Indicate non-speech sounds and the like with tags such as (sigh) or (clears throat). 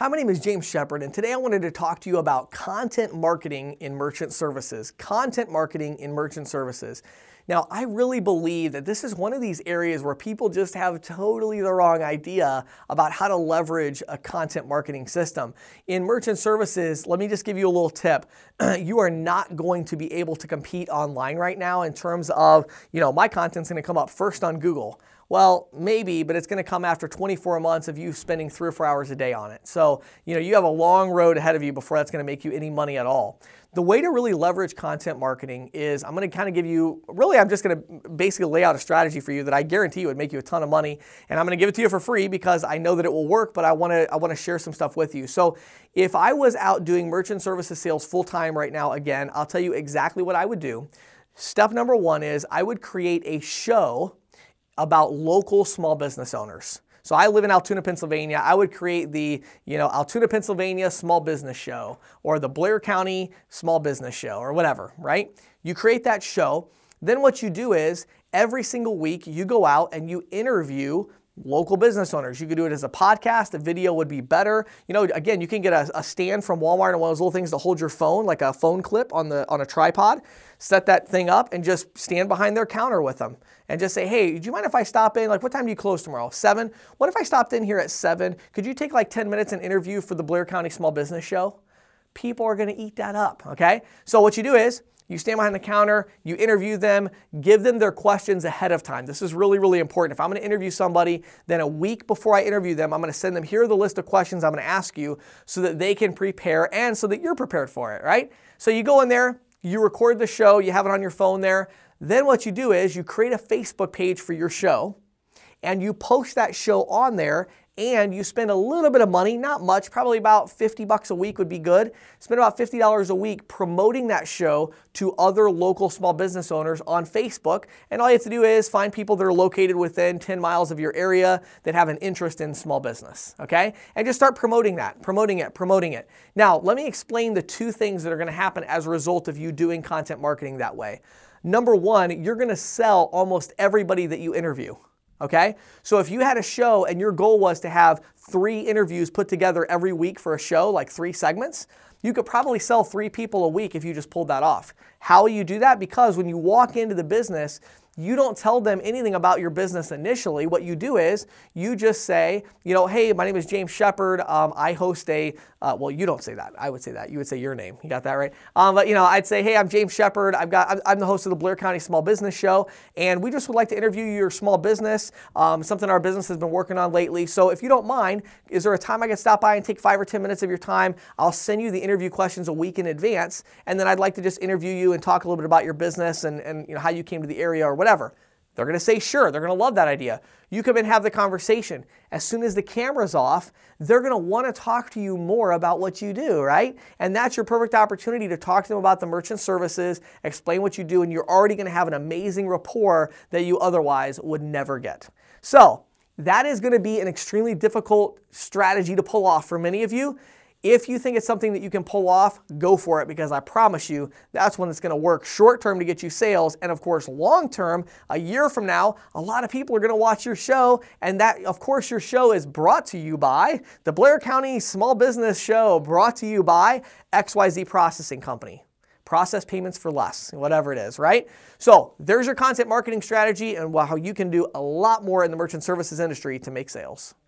Hi, my name is James Shepard, and today I wanted to talk to you about content marketing in merchant services. Content marketing in merchant services. Now, I really believe that this is one of these areas where people just have totally the wrong idea about how to leverage a content marketing system. In merchant services, let me just give you a little tip. (clears throat) you are not going to be able to compete online right now in terms of, you know, my content's going to come up first on Google. Well, maybe, but it's going to come after 24 months of you spending three or four hours a day on it. So, you know, you have a long road ahead of you before that's going to make you any money at all. The way to really leverage content marketing is I'm going to kind of give you, really, I'm just going to basically lay out a strategy for you that I guarantee would make you a ton of money. And I'm going to give it to you for free because I know that it will work, but I want to, I want to share some stuff with you. So if I was out doing merchant services sales full time right now, again, I'll tell you exactly what I would do. Step number one is I would create a show about local small business owners. So I live in Altoona, Pennsylvania. I would create the, you know, Altoona, Pennsylvania Small Business Show or the Blair County Small Business Show or whatever, right? You create that show. Then what you do is every single week you go out and you interview local business owners. You could do it as a podcast. A video would be better. You know, again, you can get a, a, stand from Walmart and one of those little things to hold your phone, like a phone clip on the on a tripod. Set that thing up and just stand behind their counter with them and just say, hey, do you mind if I stop in? Like, what time do you close tomorrow? Seven. What if I stopped in here at seven? Could you take like 10 minutes and interview for the Blair County Small Business Show? People are going to eat that up. Okay. So what you do is you stand behind the counter, you interview them, give them their questions ahead of time. This is really, really important. If I'm to interview somebody, then a week before I interview them, I'm to send them here are the list of questions I'm to ask you so that they can prepare and so that you're prepared for it, right? So you go in there, you record the show, you have it on your phone there. Then what you do is you create a Facebook page for your show and you post that show on there and you spend a little bit of money, not much, probably about 50 bucks a week would be good. Spend about $50 a week promoting that show to other local small business owners on Facebook. And all you have to do is find people that are located within 10 miles of your area that have an interest in small business, okay? And just start promoting that, promoting it, promoting it. Now, let me explain the two things that are gonna happen as a result of you doing content marketing that way. Number one, you're gonna sell almost everybody that you interview okay? So if you had a show and your goal was to have three interviews put together every week for a show, like three segments, you could probably sell three people a week if you just pulled that off. How will you do that? Because when you walk into the business, you don't tell them anything about your business initially. What you do is you just say, you know, hey, my name is James Shepard. Um, I host a, uh, well, you don't say that. I would say that. You would say your name. You got that right? Um, but, you know, I'd say, hey, I'm James Shepard. I've got, I'm, I'm, the host of the Blair County Small Business Show, and we just would like to interview your small business, um, something our business has been working on lately. So if you don't mind, is there a time I can stop by and take five or 10 minutes of your time? I'll send you the interview questions a week in advance, and then I'd like to just interview you and talk a little bit about your business and, and you know, how you came to the area or whatever. They're going to say sure. They're going to love that idea. You come and have the conversation. As soon as the camera's off, they're going to want to talk to you more about what you do, right? And that's your perfect opportunity to talk to them about the merchant services, explain what you do, and you're already going to have an amazing rapport that you otherwise would never get. So, that is going to be an extremely difficult strategy to pull off for many of you. If you think it's something that you can pull off, go for it because I promise you that's when it's going to work short term to get you sales. And of course, long term, a year from now, a lot of people are going to watch your show. And that, of course, your show is brought to you by the Blair County Small Business Show, brought to you by XYZ Processing Company process payments for less, whatever it is, right? So there's your content marketing strategy and how you can do a lot more in the merchant services industry to make sales.